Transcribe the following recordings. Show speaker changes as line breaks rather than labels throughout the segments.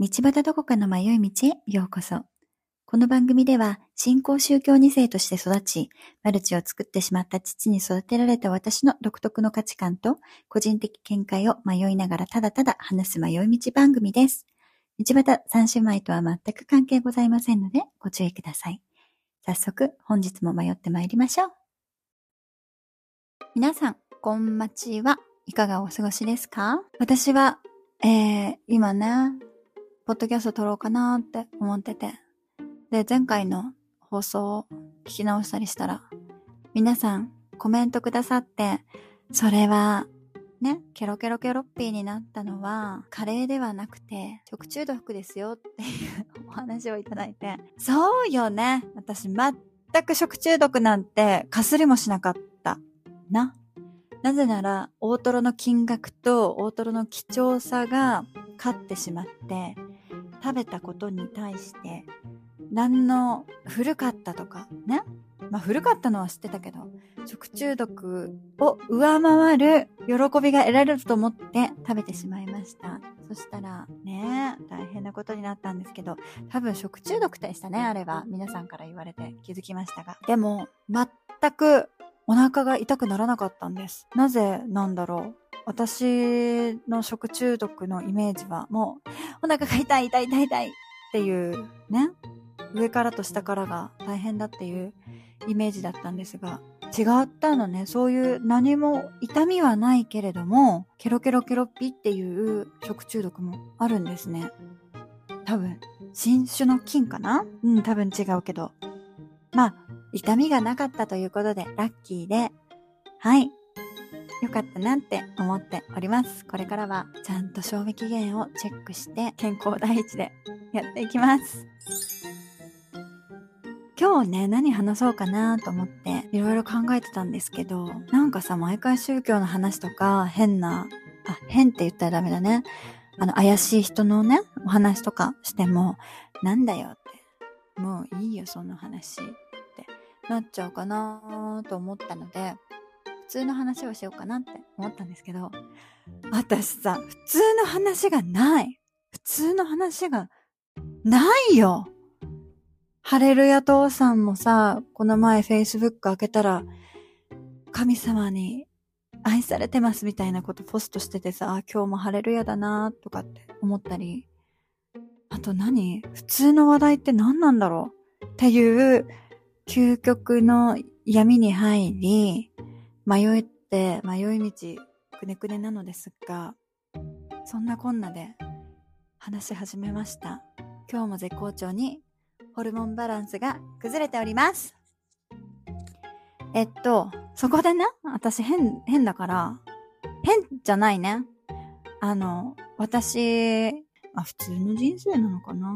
道端どこかの迷い道へようこそ。この番組では、新興宗教2世として育ち、マルチを作ってしまった父に育てられた私の独特の価値観と、個人的見解を迷いながらただただ話す迷い道番組です。道端三姉妹とは全く関係ございませんので、ご注意ください。早速、本日も迷ってまいりましょう。皆さん、こんまちは。いかがお過ごしですか？私は、えー、今ね、ポッドキャスト撮ろうかなって思ってて。で、前回の放送を聞き直したりしたら、皆さんコメントくださって、それは、ね、ケロケロケロッピーになったのは、カレーではなくて、食中毒ですよっていうお話をいただいて、そうよね。私全く食中毒なんてかすりもしなかった。な。なぜなら、大トロの金額と大トロの貴重さが勝ってしまって、食べたことに対して何の古かったとかね？まあ古かったのは知ってたけど食中毒を上回る喜びが得られると思って食べてしまいました。そしたらね大変なことになったんですけど多分食中毒でしたねあれは。皆さんから言われて気づきましたが。でも全くお腹が痛くならなかったんです。なぜなんだろう。私の食中毒のイメージはもうお腹が痛い痛い痛い痛いっていうね、上からと下からが大変だっていうイメージだったんですが、違ったのね。そういう何も痛みはないけれども、ケロケロケロッピっていう食中毒もあるんですね。多分、新種の菌かな？うん、多分違うけど。まあ、痛みがなかったということでラッキーで、はい、良かったなって思っております。これからはちゃんと賞味期限をチェックして健康第一でやっていきます。今日ね、何話そうかなと思っていろいろ考えてたんですけど、なんかさ、毎回宗教の話とか変な、あ、変って言ったらダメだね。あの、怪しい人のね、お話とかしても、なんだよって、もういいよ、その話ってなっちゃうかなと思ったので、普通の話をしようかなって思ったんですけど、私さ、普通の話がない。普通の話がないよ。ハレルヤ父さんもさ、この前 Facebook 開けたら、神様に愛されてますみたいなことポストしててさ、今日もハレルヤだなとかって思ったり、あと何？普通の話題って何なんだろう？っていう究極の闇に入り、迷って、迷い道、くねくねなのですが、そんなこんなで話し始めました。今日も絶好調にホルモンバランスが崩れております。えっと、そこでね、私変、変だから、変じゃないね。あの、私、あ、普通の人生なのかな？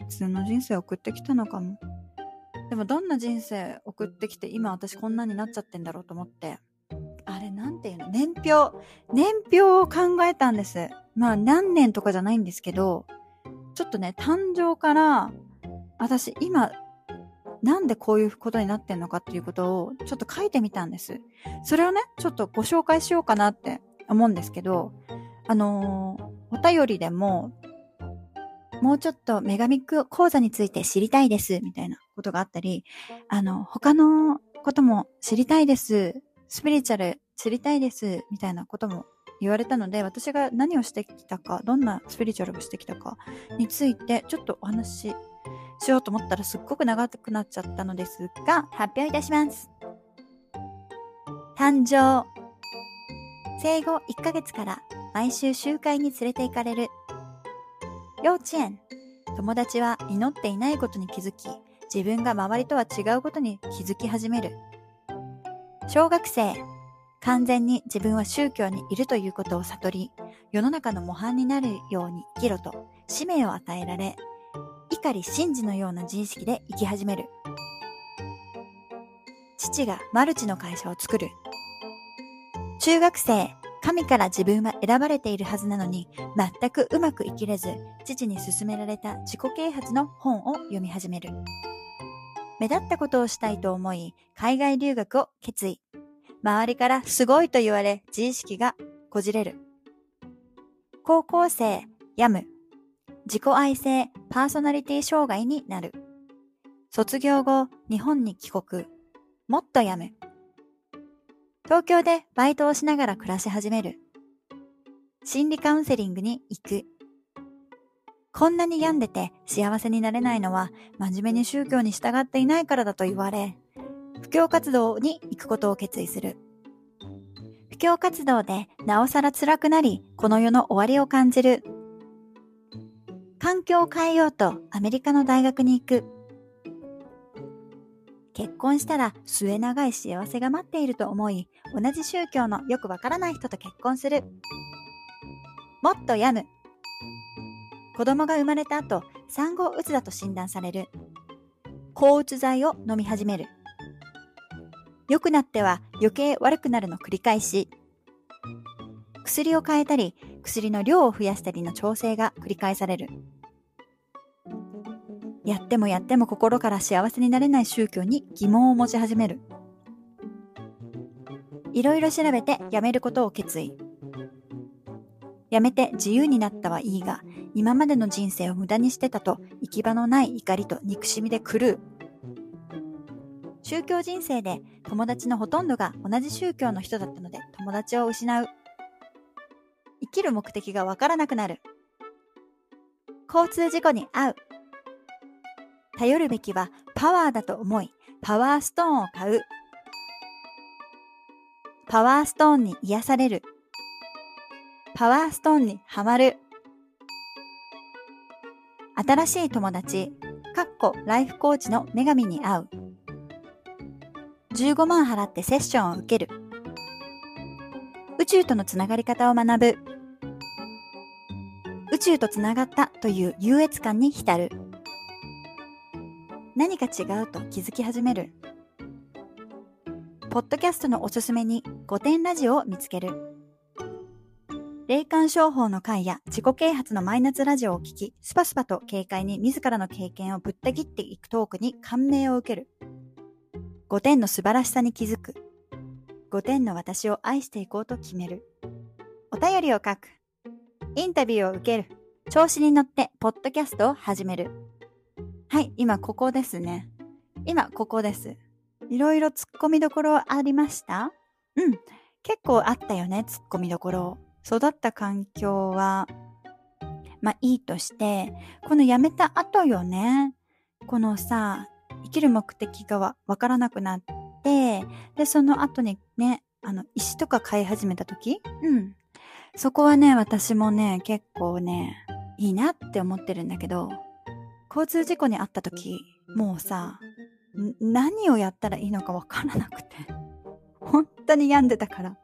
普通の人生送ってきたのかも。でもどんな人生送ってきて今私こんなになっちゃってんだろうと思って、あれなんていうの？年表。年表を考えたんです。まあ何年とかじゃないんですけど、ちょっとね、誕生から、私今、なんでこういうことになってんのかっていうことをちょっと書いてみたんです。それをね、ちょっとご紹介しようかなって思うんですけど、あのー、お便りでも、もうちょっと女神講座について知りたいです、みたいなことがあったり、あの、他のことも知りたいです、スピリチュアル知りたいです、みたいなことも言われたので、私が何をしてきたか、どんなスピリチュアルをしてきたかについて、ちょっとお話ししようと思ったらすっごく長くなっちゃったのですが、発表いたします。誕生。生後1ヶ月から毎週集会に連れて行かれる。幼稚園。友達は祈っていないことに気づき、自分が周りとは違うことに気づき始める。小学生、完全に自分は宗教にいるということを悟り、世の中の模範になるように生きろと使命を与えられ、碇神事のような自意識で生き始める。父がマルチの会社を作る。中学生、神から自分は選ばれているはずなのに、全くうまく生きれず、父に勧められた自己啓発の本を読み始める。目立ったことをしたいと思い、海外留学を決意。周りからすごいと言われ、自意識がこじれる。高校生、病む。自己愛性、パーソナリティ障害になる。卒業後、日本に帰国。もっと病む。東京でバイトをしながら暮らし始める。心理カウンセリングに行く。こんなに病んでて幸せになれないのは真面目に宗教に従っていないからだと言われ、布教活動に行くことを決意する。布教活動でなおさら辛くなり、この世の終わりを感じる。環境を変えようとアメリカの大学に行く。結婚したら末長い幸せが待っていると思い、同じ宗教のよくわからない人と結婚する。もっと病む。子供が生まれた後、産後うつだと診断される。抗うつ剤を飲み始める。良くなっては余計悪くなるの繰り返し。薬を変えたり、薬の量を増やしたりの調整が繰り返される。やってもやっても心から幸せになれない宗教に疑問を持ち始める。いろいろ調べてやめることを決意。やめて自由になったはいいが、今までの人生を無駄にしてたと行き場のない怒りと憎しみで狂う。宗教人生で友達のほとんどが同じ宗教の人だったので友達を失う。生きる目的がわからなくなる。交通事故に遭う。頼るべきはパワーだと思い、パワーストーンを買う。パワーストーンに癒される。パワーストーンにはまる。新しい友達、かっこライフコーチの女神に会う。15万払ってセッションを受ける。宇宙とのつながり方を学ぶ。宇宙とつながったという優越感に浸る。何か違うと気づき始める。ポッドキャストのおすすめに5点ラジオを見つける。霊感商法の会や自己啓発のマイナスラジオを聞き、スパスパと軽快に自らの経験をぶった切っていくトークに感銘を受ける。5点の素晴らしさに気づく。5点の私を愛していこうと決める。お便りを書く。インタビューを受ける。調子に乗ってポッドキャストを始める。はい、今ここですね。今ここです。いろいろ突っ込みどころありました？うん。結構あったよね、突っ込みどころ。育った環境は、まあいいとして、この辞めた後よね、このさ、生きる目的がわからなくなって、で、その後にね、あの、石とか買い始めた時？うん。そこはね、私もね、結構ね、いいなって思ってるんだけど、交通事故に遭った時、もうさ、何をやったらいいのかわからなくて、本当に病んでたから。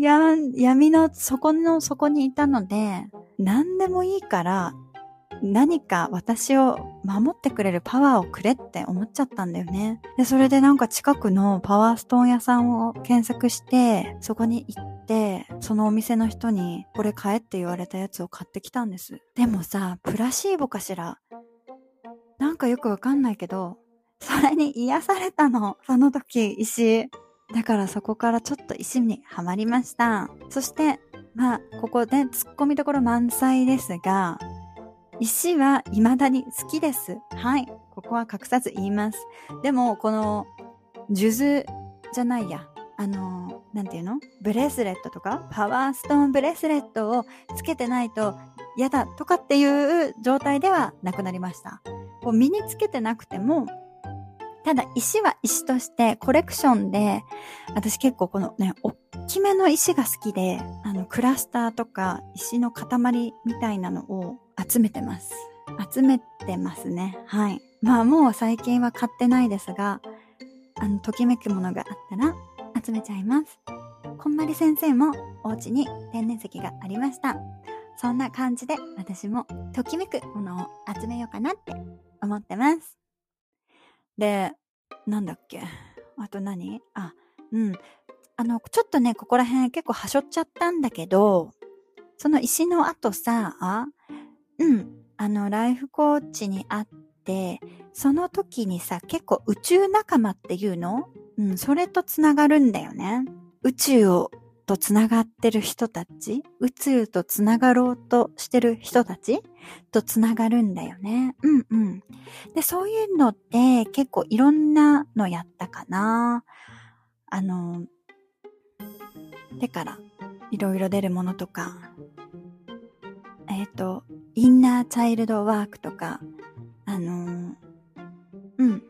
や、闇の底の底にいたので、何でもいいから、何か私を守ってくれるパワーをくれって思っちゃったんだよね。で、それでなんか近くのパワーストーン屋さんを検索して、そこに行っ、そのお店の人にこれ買えって言われたやつを買ってきたんです。でもさ、プラシーボかしら？なんかよくわかんないけど、それに癒されたの。その時、石。だからそこからちょっと石にはまりました。そして、まあ、ここで突っ込みどころ満載ですが、石は未だに好きです。はい。ここは隠さず言います。でも、この、数珠じゃないや。あの、なんていうの？ブレスレットとか、パワーストーンブレスレットをつけてないと嫌だとかっていう状態ではなくなりました。こう身につけてなくてもただ石は石としてコレクションで、私結構このね、おっきめの石が好きで、あの、クラスターとか石の塊みたいなのを集めてます。集めてますね。はい。まあもう最近は買ってないですが、あの、ときめくものがあったら集めちゃいます。こんまり先生もお家に天然石がありました。そんな感じで私もときめくものを集めようかなって思ってます。で、なんだっけ？あと何？あ、うん。あの、ちょっとね、ここら辺結構はしょっちゃったんだけど、その石の後さ、あうん、あの、ライフコーチに会って、その時にさ、結構宇宙仲間っていうの？うん、それと繋がるんだよね。宇宙をと繋がってる人たち、宇宙と繋がろうとしてる人たち？と繋がるんだよね。うんうん。で、そういうのって結構いろんなのやったかな。あの、手からいろいろ出るものとか、えっ、ー、と、インナーチャイルドワークとか、あのうん。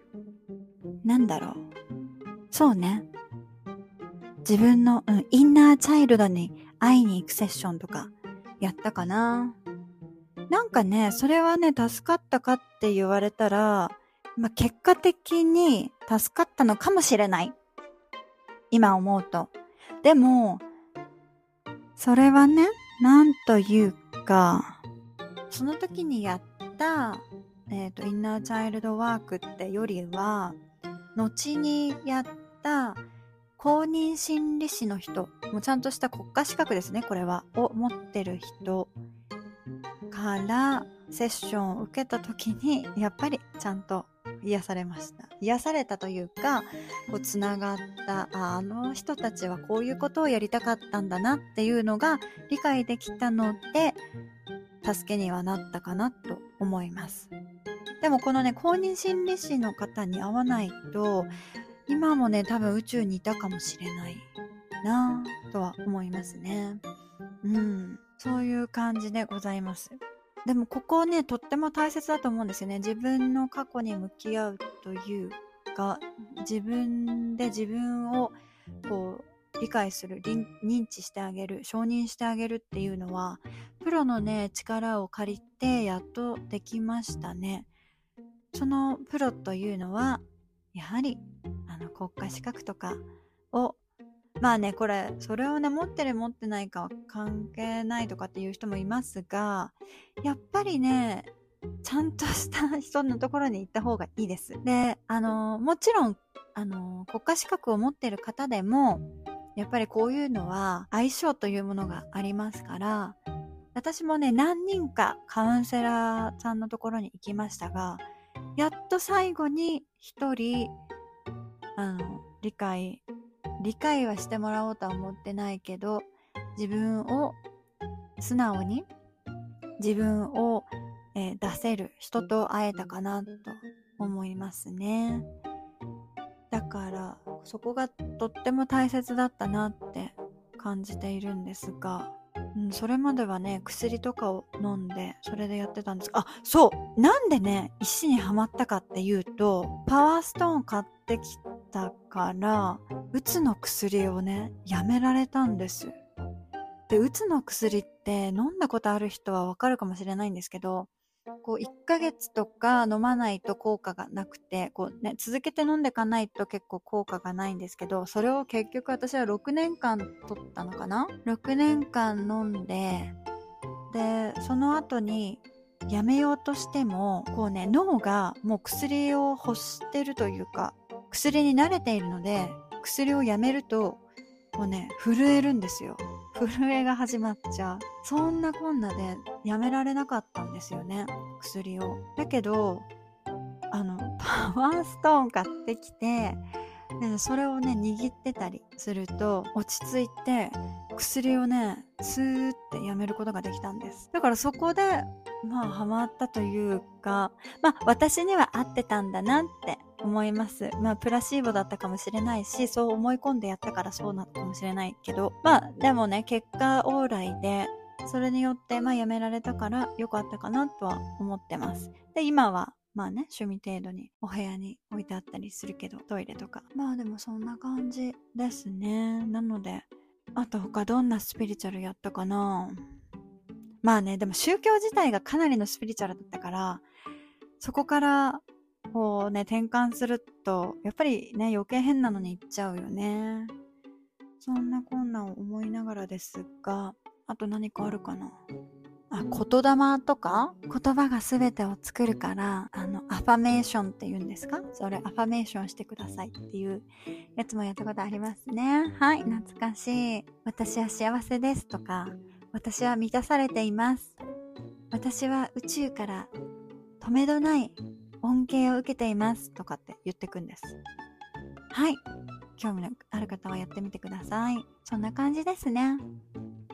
なんだろう。そうね。自分の、うん、インナーチャイルドに会いに行くセッションとかやったかな。なんかね、それはね、助かったかって言われたら、まあ、結果的に助かったのかもしれない。今思うと。でも、それはね、なんというか、その時にやった、え、ー、と、インナーチャイルドワークってよりは、後にやった公認心理師の人、もうちゃんとした国家資格ですね、これは、を持ってる人からセッションを受けた時に、やっぱりちゃんと癒されました。癒されたというか、こう、つながった、ああの人たちはこういうことをやりたかったんだなっていうのが理解できたので、助けにはなったかなと思います。でもこのね、公認心理師の方に会わないと、今もね、多分宇宙にいたかもしれないなぁとは思いますね。うん。そういう感じでございます。でもここね、とっても大切だと思うんですよね。自分の過去に向き合うというか、自分で自分をこう理解する、認知してあげる、承認してあげるっていうのは、プロのね、力を借りてやっとできましたね。そのプロというのは、やはりあの国家資格とかをまあねこれそれをね持ってる持ってないかは関係ないとかっていう人もいますがやっぱりねちゃんとした人のところに行った方がいいです。で、あの、もちろん、あの、国家資格を持ってる方でも、やっぱりこういうのは相性というものがありますから、私もね、何人かカウンセラーさんのところに行きましたが、やっと最後に一人、あの、理解、理解はしてもらおうとは思ってないけど、自分を素直に、自分を、えー、出せる人と会えたかなと思いますね。だから、そこがとっても大切だったなって感じているんですが、うん、それまではね、薬とかを飲んで、それでやってたんです。あ、そう。なんでね、石にはまったかっていうと、パワーストーン買ってきたから、うつの薬をね、やめられたんです。で、うつの薬って飲んだことある人はわかるかもしれないんですけど、こう1ヶ月とか飲まないと効果がなくて、こうね、続けて飲んでいかないと結構効果がないんですけど、それを結局私は6年間取ったのかな ?6 年間飲んで、で、その後にやめようとしても、こうね、脳がもう薬を欲してるというか、薬に慣れているので、薬をやめると、こうね、震えるんですよ。震えが始まっちゃう。そんなこんなでやめられなかったんですよね、薬を。だけど、あの、パワーストーン買ってきて、でそれをね、握ってたりすると、落ち着いて、薬をね、スーってやめることができたんです。だからそこで、まあ、ハマったというか、まあ、私には合ってたんだなって思います。まあ、プラシーボだったかもしれないし、そう思い込んでやったからそうなったかもしれないけど、まあ、でもね、結果往来で、それによって、まあ、やめられたから良かったかなとは思ってます。で、今は、まあね、趣味程度にお部屋に置いてあったりするけど、トイレとか。まあでもそんな感じですね。なので、あと他どんなスピリチュアルやったかな？まあね、でも宗教自体がかなりのスピリチュアルだったから、そこからこうね、転換すると、やっぱりね、余計変なのに行っちゃうよね。そんなこんなを思いながらですが、あと何かあるかな？あ、言霊とか言葉が全てを作るから、あの、アファメーションって言うんですか？それ、アファメーションしてくださいっていうやつもやったことありますね。はい、懐かしい。私は幸せですとか、私は満たされています。私は宇宙から止めどない恩恵を受けていますとかって言ってくんです。はい。興味のある方はやってみてください。そんな感じですね。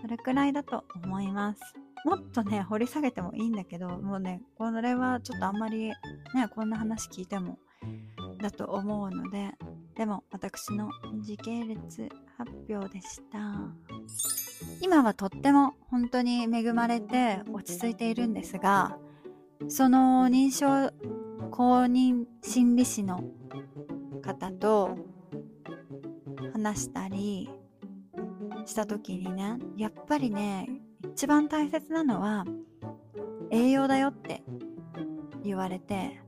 それくらいだと思います。もっとね、掘り下げてもいいんだけど、もうね、これはちょっとあんまりね、こんな話聞いてもだと思うので、でも私の時系列発表でした。今はとっても本当に恵まれて落ち着いているんですが、その認証公認心理師の方と話したりした時にね、やっぱりね、一番大切なのは栄養だよって言われて、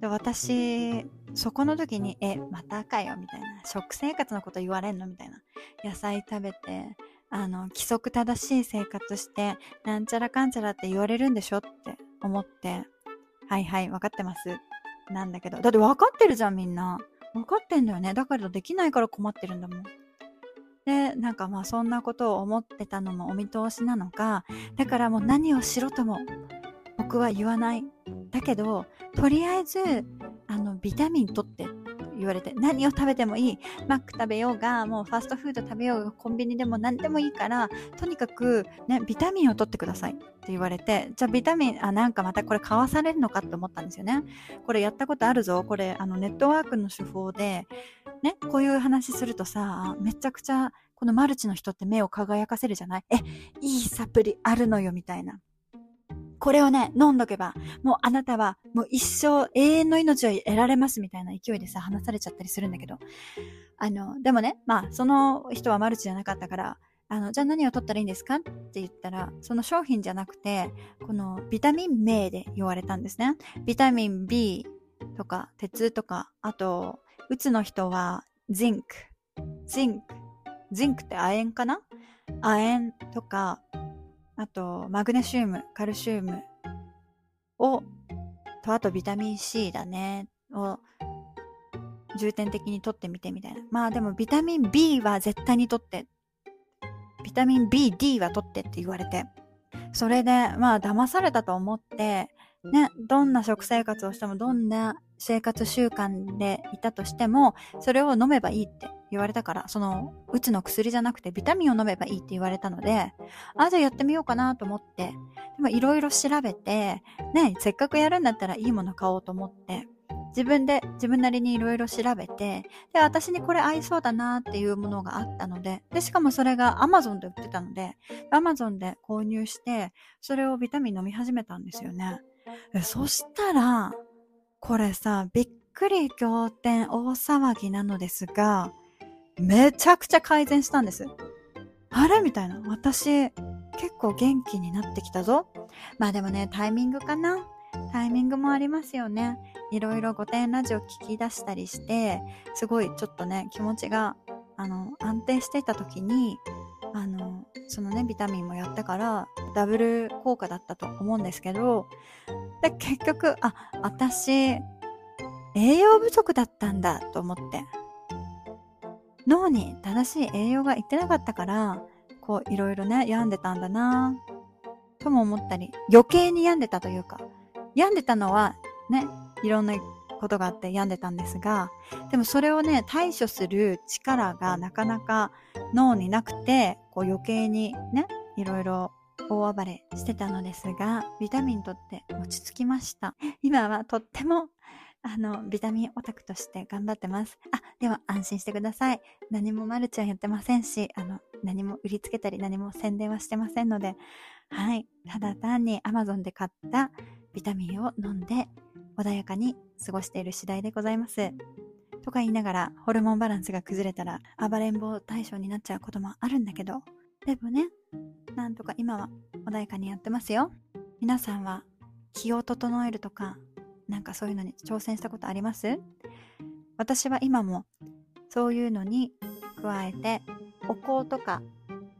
で私、そこの時に、え、またかよみたいな、食生活のこと言われんの？みたいな。野菜食べて、あの、規則正しい生活して、なんちゃらかんちゃらって言われるんでしょって思って、はいはい、分かってます？なんだけど、だって分かってるじゃん、みんな。分かってんだよね。だからできないから困ってるんだもん。で、なんかまあそんなことを思ってたのもお見通しなのか、だからもう何をしろとも僕は言わない。だけど、とりあえず、あの、ビタミン取って言われて、何を食べてもいい。マック食べようが、もうファーストフード食べようが、コンビニでも何でもいいから、とにかく、ね、ビタミンを取ってくださいって言われて、じゃあビタミン、あ、なんかまたこれ買わされるのかって思ったんですよね。これやったことあるぞ。これ、あの、ネットワークの手法で、ね、こういう話するとさ、めちゃくちゃ、このマルチの人って目を輝かせるじゃない？え、いいサプリあるのよ、みたいな。これをね、飲んどけば、もうあなたはもう一生永遠の命を得られますみたいな勢いでさ、話されちゃったりするんだけど。あの、でもね、まあ、その人はマルチじゃなかったから、あの、じゃあ何を取ったらいいんですか？って言ったら、その商品じゃなくて、このビタミン名で言われたんですね。ビタミン B とか、鉄とか、あと、うつの人は、ジンク。ジンク。ジンクって亜鉛かな？亜鉛とか、あと、マグネシウム、カルシウムを、と、あとビタミン C だね、を重点的に取ってみてみたいな。まあでもビタミン B は絶対に取って、ビタミン B、D は取ってって言われて、それで、まあ騙されたと思って、ね、どんな食生活をしても、どんな生活習慣でいたとしても、それを飲めばいいって言われたから、その、うつの薬じゃなくてビタミンを飲めばいいって言われたので、あ、じゃあやってみようかなと思って、でもいろいろ調べて、ね、せっかくやるんだったらいいもの買おうと思って、自分で自分なりにいろいろ調べて、で、私にこれ合いそうだなっていうものがあったので、で、しかもそれが Amazon で売ってたので、Amazon で購入して、それをビタミン飲み始めたんですよね。そしたら、これさ、びっくり仰天大騒ぎなのですが、めちゃくちゃ改善したんです。あれ？みたいな。私、結構元気になってきたぞ。まあでもね、タイミングかな。タイミングもありますよね。いろいろ御殿ラジオ聞き出したりして、すごいちょっとね、気持ちが、あの、安定していた時に、あの、そのね、ビタミンもやったから、ダブル効果だったと思うんですけど、で、結局、あ、私、栄養不足だったんだと思って。脳に正しい栄養がいってなかったから、こう、いろいろね、病んでたんだなとも思ったり、余計に病んでたというか、病んでたのは、ね、いろんなことがあって病んでたんですが、でもそれをね、対処する力がなかなか脳になくて、こう余計にね、いろいろ大暴れしてたのですが、ビタミンとって落ち着きました。今はとってもあの、ビタミンオタクとして頑張ってます。あ、では安心してください。何もマルチはやってませんし、あの、何も売りつけたり何も宣伝はしてませんので、はい。ただ単に Amazon で買ったビタミンを飲んで穏やかに過ごしている次第でございます。とか言いながら、ホルモンバランスが崩れたら、暴れん坊対象になっちゃうこともあるんだけど、でもね、なんとか今は穏やかにやってますよ。皆さんは気を整えるとか、なんかそういうのに挑戦したことあります？私は今もそういうのに加えて、お香とか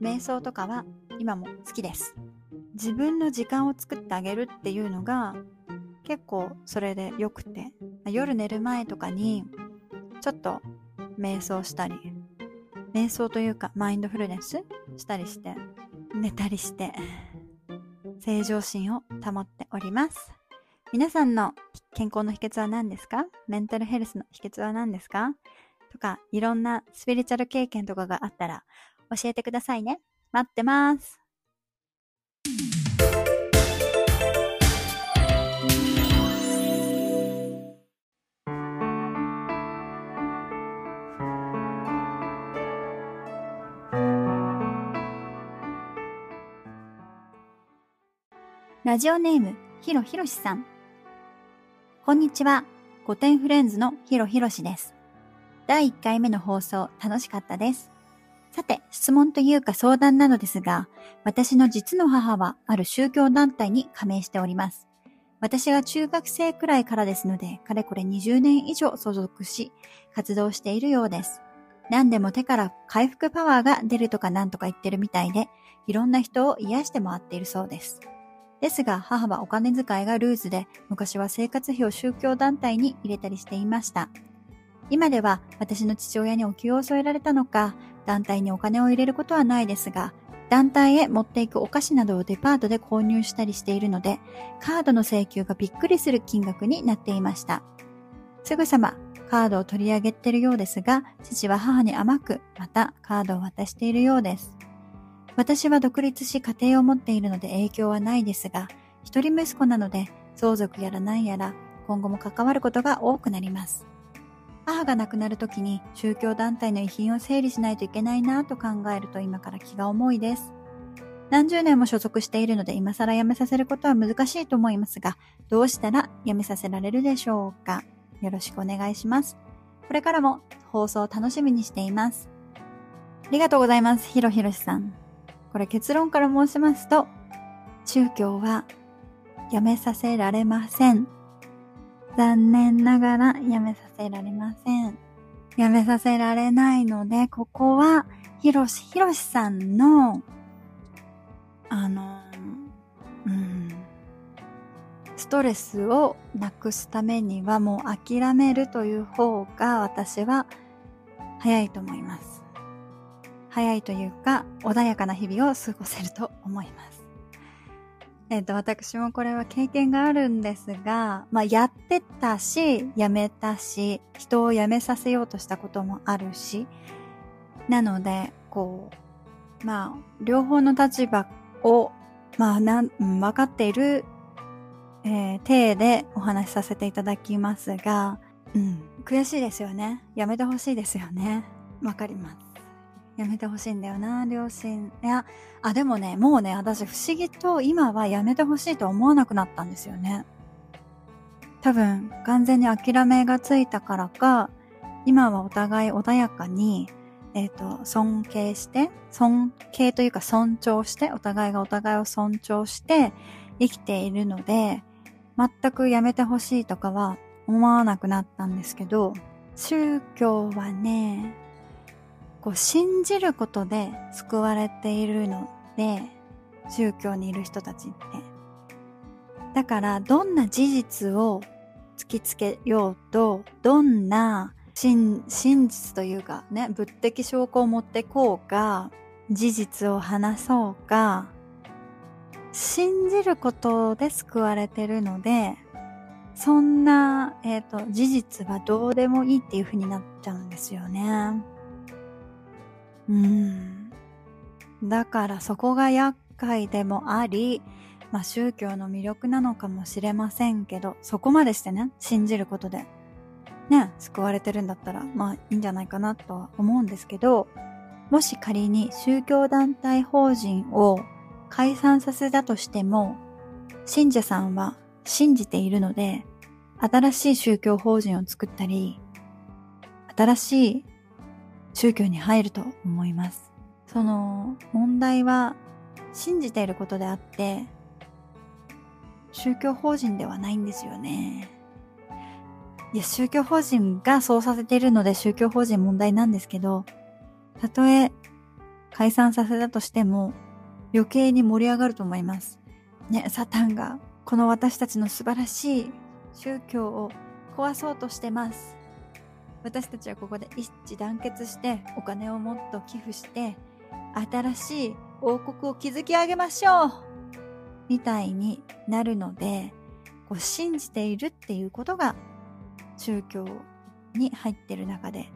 瞑想とかは今も好きです。自分の時間を作ってあげるっていうのが結構それでよくて夜寝る前とかにちょっと瞑想したり瞑想というかマインドフルネスしたりして寝たりして正常心を保っております。皆さんの健康の秘訣は何ですか？メンタルヘルスの秘訣は何ですか？とかいろんなスピリチュアル経験とかがあったら教えてくださいね。待ってますラジオネーム、ひろひろしさん。こんにちは。古典フレンズのひろひろしです。第1回目の放送、楽しかったです。さて、質問というか相談なのですが、私の実の母はある宗教団体に加盟しております。私が中学生くらいからですので、かれこれ20年以上所属し、活動しているようです。何でも手から回復パワーが出るとかなんとか言ってるみたいで、いろんな人を癒して回っているそうです。ですが母はお金遣いがルーズで昔は生活費を宗教団体に入れたりしていました。今では私の父親にお給を添えられたのか団体にお金を入れることはないですが団体へ持っていくお菓子などをデパートで購入したりしているのでカードの請求がびっくりする金額になっていました。すぐさまカードを取り上げているようですが父は母に甘くまたカードを渡しているようです。私は独立し家庭を持っているので影響はないですが、一人息子なので相続やら何やら今後も関わることが多くなります。母が亡くなる時に宗教団体の遺品を整理しないといけないなと考えると今から気が重いです。何十年も所属しているので今更辞めさせることは難しいと思いますが、どうしたら辞めさせられるでしょうかよろしくお願いします。これからも放送を楽しみにしています。ありがとうございます。ひろひろしさん。これ結論から申しますと、宗教はやめさせられません。残念ながらやめさせられません。やめさせられないので、ここは、ひろし、ひろしさんの、あの、うん、ストレスをなくすためにはもう諦めるという方が私は早いと思います。早いというか、穏やかな日々を過ごせると思います。えっ、と、私もこれは経験があるんですが、まあ、やってたし、やめたし、人を辞めさせようとしたこともあるし、なので、こう、まあ、両方の立場を、まあ、なん、分かっている、えー、体でお話しさせていただきますが、うん、悔しいですよね。やめてほしいですよね。わかります。やめてほしいんだよな、両親。いや、あ、でもね、もうね、私不思議と今はやめてほしいと思わなくなったんですよね。多分、完全に諦めがついたからか、今はお互い穏やかに、えっ、ー、と、尊敬して、尊敬というか尊重して、お互いがお互いを尊重して生きているので、全くやめてほしいとかは思わなくなったんですけど、宗教はね、こう信じることで救われているので、宗教にいる人たちって。だからどんな事実を突きつけようと、どんな真実というかね、物的証拠を持ってこうか、事実を話そうか、信じることで救われてるので、そんな、えっ、ー、と、事実はどうでもいいっていう風になっちゃうんですよね。うん。だからそこが厄介でもあり、まあ宗教の魅力なのかもしれませんけど、そこまでしてね、信じることで、ね、救われてるんだったら、まあいいんじゃないかなとは思うんですけど、もし仮に宗教団体法人を解散させたとしても、信者さんは信じているので、新しい宗教法人を作ったり、新しい宗教に入ると思います。その問題は信じていることであって、宗教法人ではないんですよね。いや、宗教法人がそうさせているので宗教法人問題なんですけど、たとえ解散させたとしても余計に盛り上がると思います。ね、サタンがこの私たちの素晴らしい宗教を壊そうとしてます。私たちはここで一致団結してお金をもっと寄付して新しい王国を築き上げましょうみたいになるのでこう信じているっていうことが宗教に入ってる中で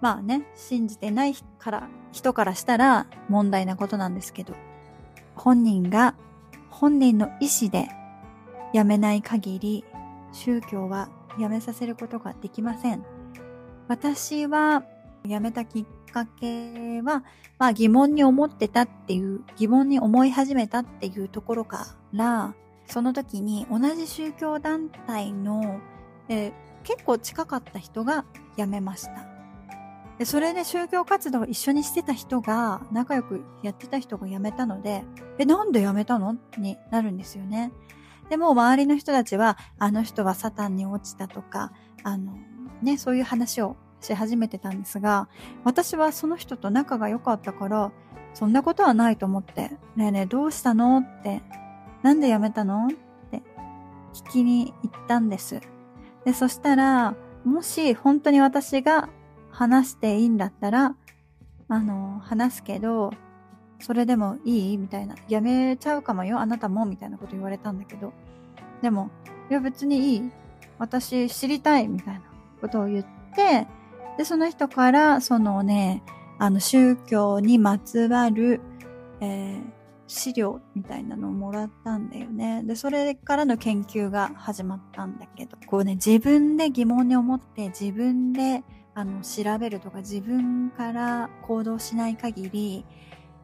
まあね信じてないから人からしたら問題なことなんですけど本人が本人の意思でやめない限り宗教はやめさせることができません。私は辞めたきっかけは、まあ疑問に思ってたっていう、疑問に思い始めたっていうところから、その時に同じ宗教団体の、えー、結構近かった人が辞めました。でそれで宗教活動を一緒にしてた人が、仲良くやってた人が辞めたので、え、なんで辞めたの？になるんですよね。でも周りの人たちは、あの人はサタンに落ちたとか、あの、ね、そういう話をし始めてたんですが、私はその人と仲が良かったから、そんなことはないと思って、ねえねえどうしたの？って、なんで辞めたの？って聞きに行ったんです。で、そしたら、もし本当に私が話していいんだったら、あの、話すけど、それでもいい？みたいな。辞めちゃうかもよ、あなたも？みたいなこと言われたんだけど。でも、いや別にいい。私知りたいみたいなことを言って、で、その人から、そのね、あの、宗教にまつわる、えー、資料みたいなのをもらったんだよね。で、それからの研究が始まったんだけど、こうね、自分で疑問に思って自分であの調べるとか自分から行動しない限り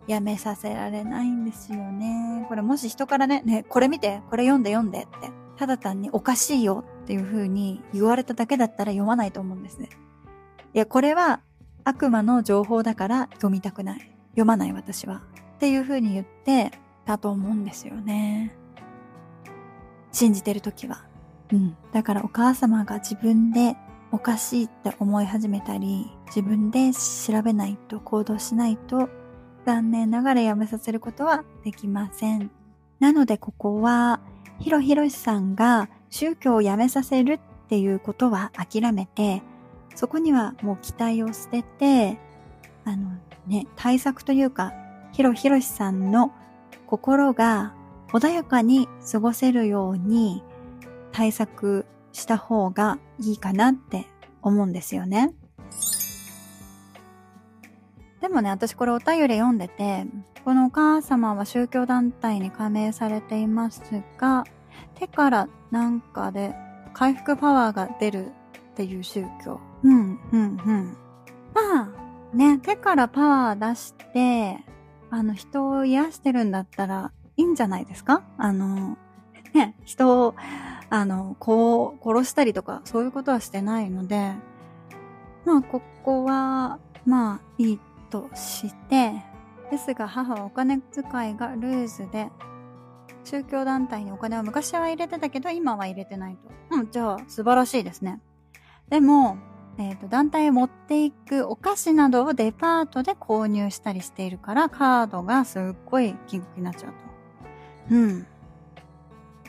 やめさせられないんですよね。これもし人からね、ね、これ見て、これ読んで読んでって、ただ単におかしいよっていう風に言われただけだったら読まないと思うんですね。いや、これは悪魔の情報だから読みたくない。読まない私は。っていう風に言ってたと思うんですよね。信じてる時は。うん。だからお母様が自分でおかしいって思い始めたり、自分で調べないと行動しないと、残念ながらやめさせることはできません。なのでここは、ヒロヒロシさんが宗教をやめさせるっていうことは諦めて、そこにはもう期待を捨てて、あのね、対策というか、ヒロヒロシさんの心が穏やかに過ごせるように対策した方がいいかなって思うんですよね。でもね、私これお便り読んでて、このお母様は宗教団体に加盟されていますが、手からなんかで回復パワーが出るっていう宗教。うん、うん、うん。まあ、ね、手からパワー出して、あの、人を癒してるんだったらいいんじゃないですか？あの、ね、人を、あの、こう、殺したりとか、そういうことはしてないので、まあ、ここは、まあ、いいとして、ですが母はお金遣いがルーズで、宗教団体にお金を昔は入れてたけど、今は入れてないと。うん、じゃあ、素晴らしいですね。でも、えっ、ー、と、団体へ持っていくお菓子などをデパートで購入したりしているから、カードがすっごい金額になっちゃうと。うん。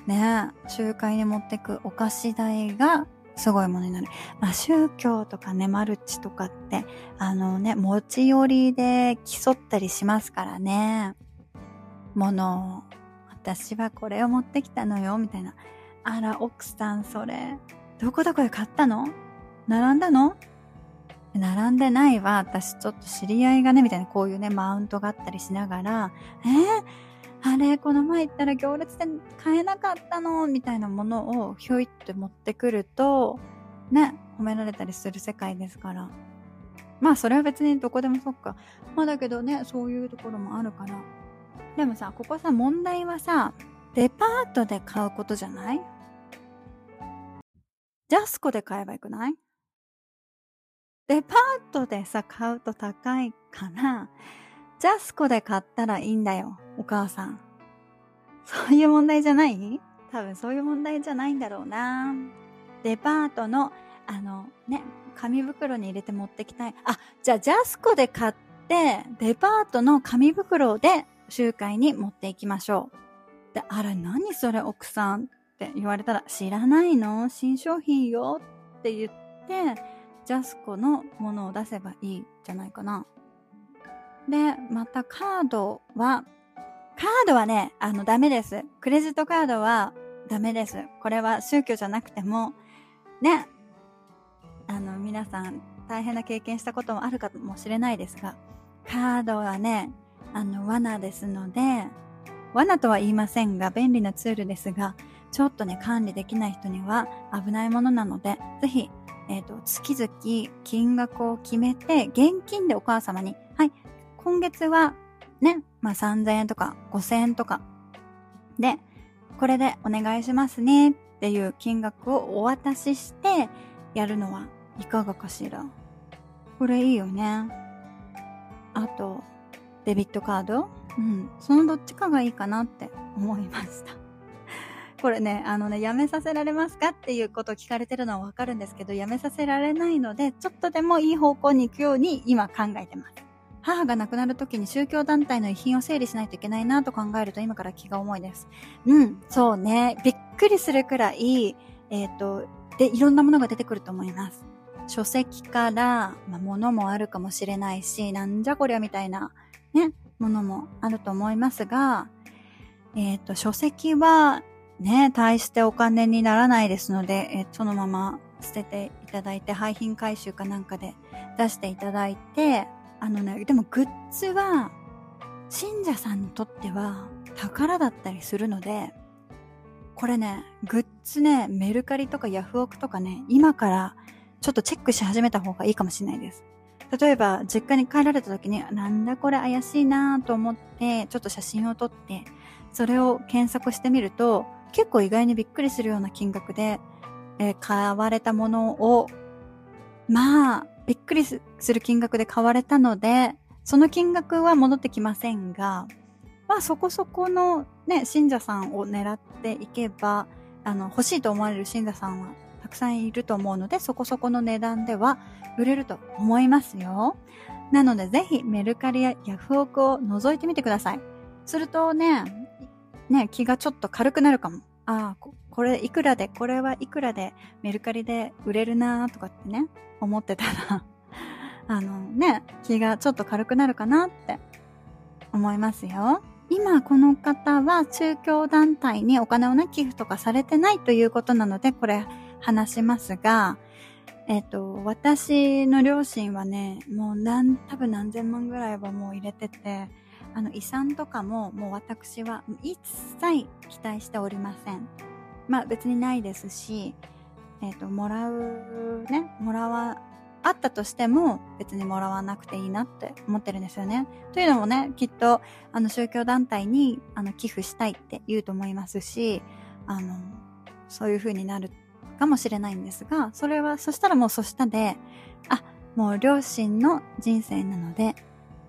ねえ、集会に持ってくお菓子代がすごいものになる。まあ、宗教とかね、マルチとかって、あのね、持ち寄りで競ったりしますからね。もの私はこれを持ってきたのよ、みたいな。あら、奥さんそれ、どこどこで買ったの？並んだの？並んでないわ。私ちょっと知り合いがね、みたいなこういうね、マウントがあったりしながら、えー、あれ、この前行ったら行列で買えなかったのみたいなものをひょいって持ってくると、ね、褒められたりする世界ですから。まあそれは別にどこでもそっか。まあだけどね、そういうところもあるから。でもさ、ここさ、問題はさ、デパートで買うことじゃない？ジャスコで買えばよくない？デパートでさ、買うと高いかな。ジャスコで買ったらいいんだよ、お母さん。そういう問題じゃない？多分そういう問題じゃないんだろうな。デパートの、あの、ね、紙袋に入れて持ってきたい。あ、じゃあジャスコで買って、デパートの紙袋で集会に持っていきましょう。で、あら、何それ奥さんって言われたら、知らないの？新商品よって言って、ジャスコのものを出せばいいじゃないかな。で、またカードは、カードはね、あの、ダメです。クレジットカードはダメです。これは宗教じゃなくても、ね、あの、皆さん大変な経験したこともあるかもしれないですが、カードはね、あの、罠ですので、罠とは言いませんが、便利なツールですが、ちょっとね、管理できない人には危ないものなので、ぜひ、えっ、ー、と、月々金額を決めて、現金でお母様に、今月はね、まあ3000円とか5000円とかで、これでお願いしますねっていう金額をお渡ししてやるのはいかがかしら？これいいよね。あと、デビットカード？うん。そのどっちかがいいかなって思いました。これね、あのね、やめさせられますかっていうことを聞かれてるのはわかるんですけど、やめさせられないので、ちょっとでもいい方向に行くように今考えてます。母が亡くなる時に宗教団体の遺品を整理しないといけないなと考えると今から気が重いです。うん、そうね。びっくりするくらい、えっ、ー、と、で、いろんなものが出てくると思います。書籍から、まあ、物もあるかもしれないし、なんじゃこりゃみたいな、ね、ものもあると思いますが、えっ、ー、と、書籍は、ね、大してお金にならないですので、えー、そのまま捨てていただいて、廃品回収かなんかで出していただいて、あのね、でもグッズは、信者さんにとっては宝だったりするので、これね、グッズね、メルカリとかヤフオクとかね、今からちょっとチェックし始めた方がいいかもしれないです。例えば、実家に帰られた時に、なんだこれ怪しいなと思って、ちょっと写真を撮って、それを検索してみると、結構意外にびっくりするような金額で、えー、買われたものを、まあ、びっくりする金額で買われたので、その金額は戻ってきませんが、まあそこそこのね、信者さんを狙っていけば、あの、欲しいと思われる信者さんはたくさんいると思うので、そこそこの値段では売れると思いますよ。なのでぜひメルカリやヤフオクを覗いてみてください。するとね、ね、気がちょっと軽くなるかも。ああ、これいくらで、これはいくらでメルカリで売れるなとかってね、思ってたらあのね、気がちょっと軽くなるかなって思いますよ。今この方は宗教団体にお金をね、寄付とかされてないということなので、これ話しますが、えっ、と、私の両親はね、もう何、多分何千万ぐらいはもう入れてて、あの、遺産とかももう私は一切期待しておりません。まあ別にないですし、えっ、ー、と、もらう、ね、もらわ、あったとしても別にもらわなくていいなって思ってるんですよね。というのもね、きっと、あの、宗教団体に、あの、寄付したいって言うと思いますし、あの、そういう風になるかもしれないんですが、それは、そしたらもうそしたで、あ、もう両親の人生なので、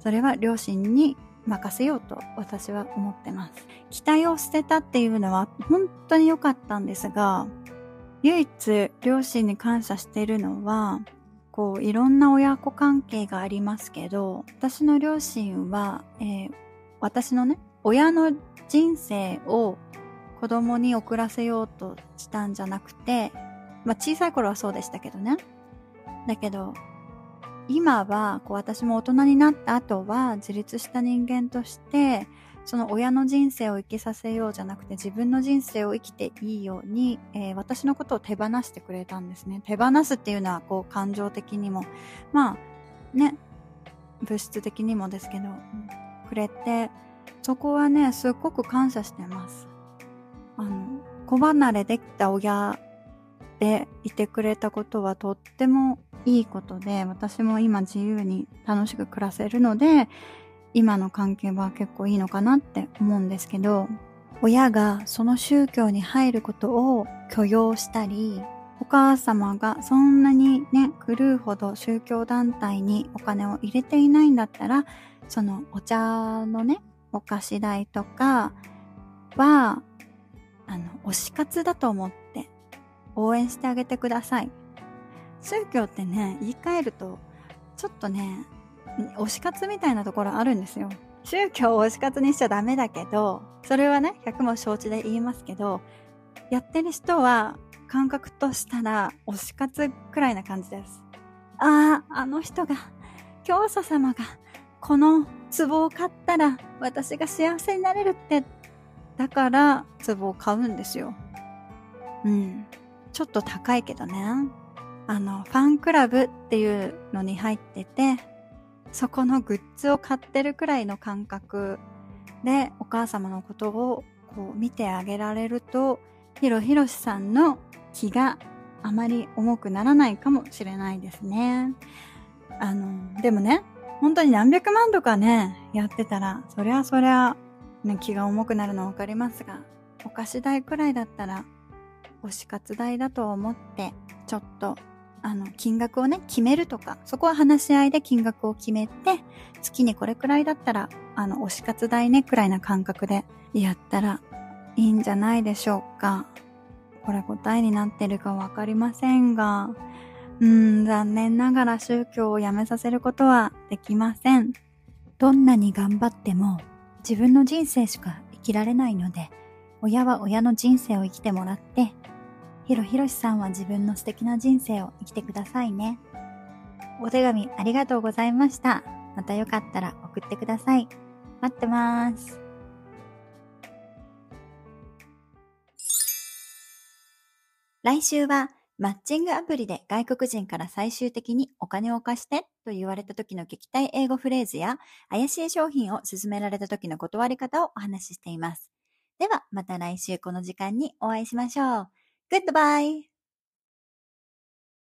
それは両親に任せようと私は思ってます。期待を捨てたっていうのは本当に良かったんですが、唯一両親に感謝しているのは、こういろんな親子関係がありますけど、私の両親は、えー、私のね、親の人生を子供に送らせようとしたんじゃなくて、まあ小さい頃はそうでしたけどね。だけど、今はこう私も大人になった後は自立した人間としてその親の人生を生きさせようじゃなくて自分の人生を生きていいように、えー、私のことを手放してくれたんですね。手放すっていうのはこう感情的にもまあね物質的にもですけどくれてそこはねすっごく感謝してます。あの子離れできた親でいてくれたことはとってもいいことで、私も今自由に楽しく暮らせるので、今の関係は結構いいのかなって思うんですけど、親がその宗教に入ることを許容したり、お母様がそんなにね、狂うほど宗教団体にお金を入れていないんだったら、そのお茶のね、お菓子代とかは、あの、推し活だと思って応援してあげてください。宗教ってね、言い換えると、ちょっとね、推し活みたいなところあるんですよ。宗教を推し活にしちゃダメだけど、それはね、100も承知で言いますけど、やってる人は感覚としたら推し活くらいな感じです。ああ、あの人が、教祖様が、この壺を買ったら私が幸せになれるって、だから壺を買うんですよ。うん。ちょっと高いけどね。あの、ファンクラブっていうのに入ってて、そこのグッズを買ってるくらいの感覚でお母様のことをこう見てあげられると、ヒロヒロシさんの気があまり重くならないかもしれないですね。あの、でもね、本当に何百万とかね、やってたら、そりゃそりゃ、ね、気が重くなるのはわかりますが、お菓子代くらいだったら、推し活代だと思って、ちょっと、あの、金額をね、決めるとか、そこは話し合いで金額を決めて、月にこれくらいだったら、あの、推し活代ね、くらいな感覚でやったらいいんじゃないでしょうか。これ答えになってるかわかりませんが、うん、残念ながら宗教をやめさせることはできません。どんなに頑張っても自分の人生しか生きられないので、親は親の人生を生きてもらって、ヒロヒロシさんは自分の素敵な人生を生きてくださいね。お手紙ありがとうございました。またよかったら送ってください。待ってます。来週はマッチングアプリで外国人から最終的にお金を貸してと言われた時の撃退英語フレーズや怪しい商品を勧められた時の断り方をお話ししています。ではまた来週この時間にお会いしましょう。Goodbye!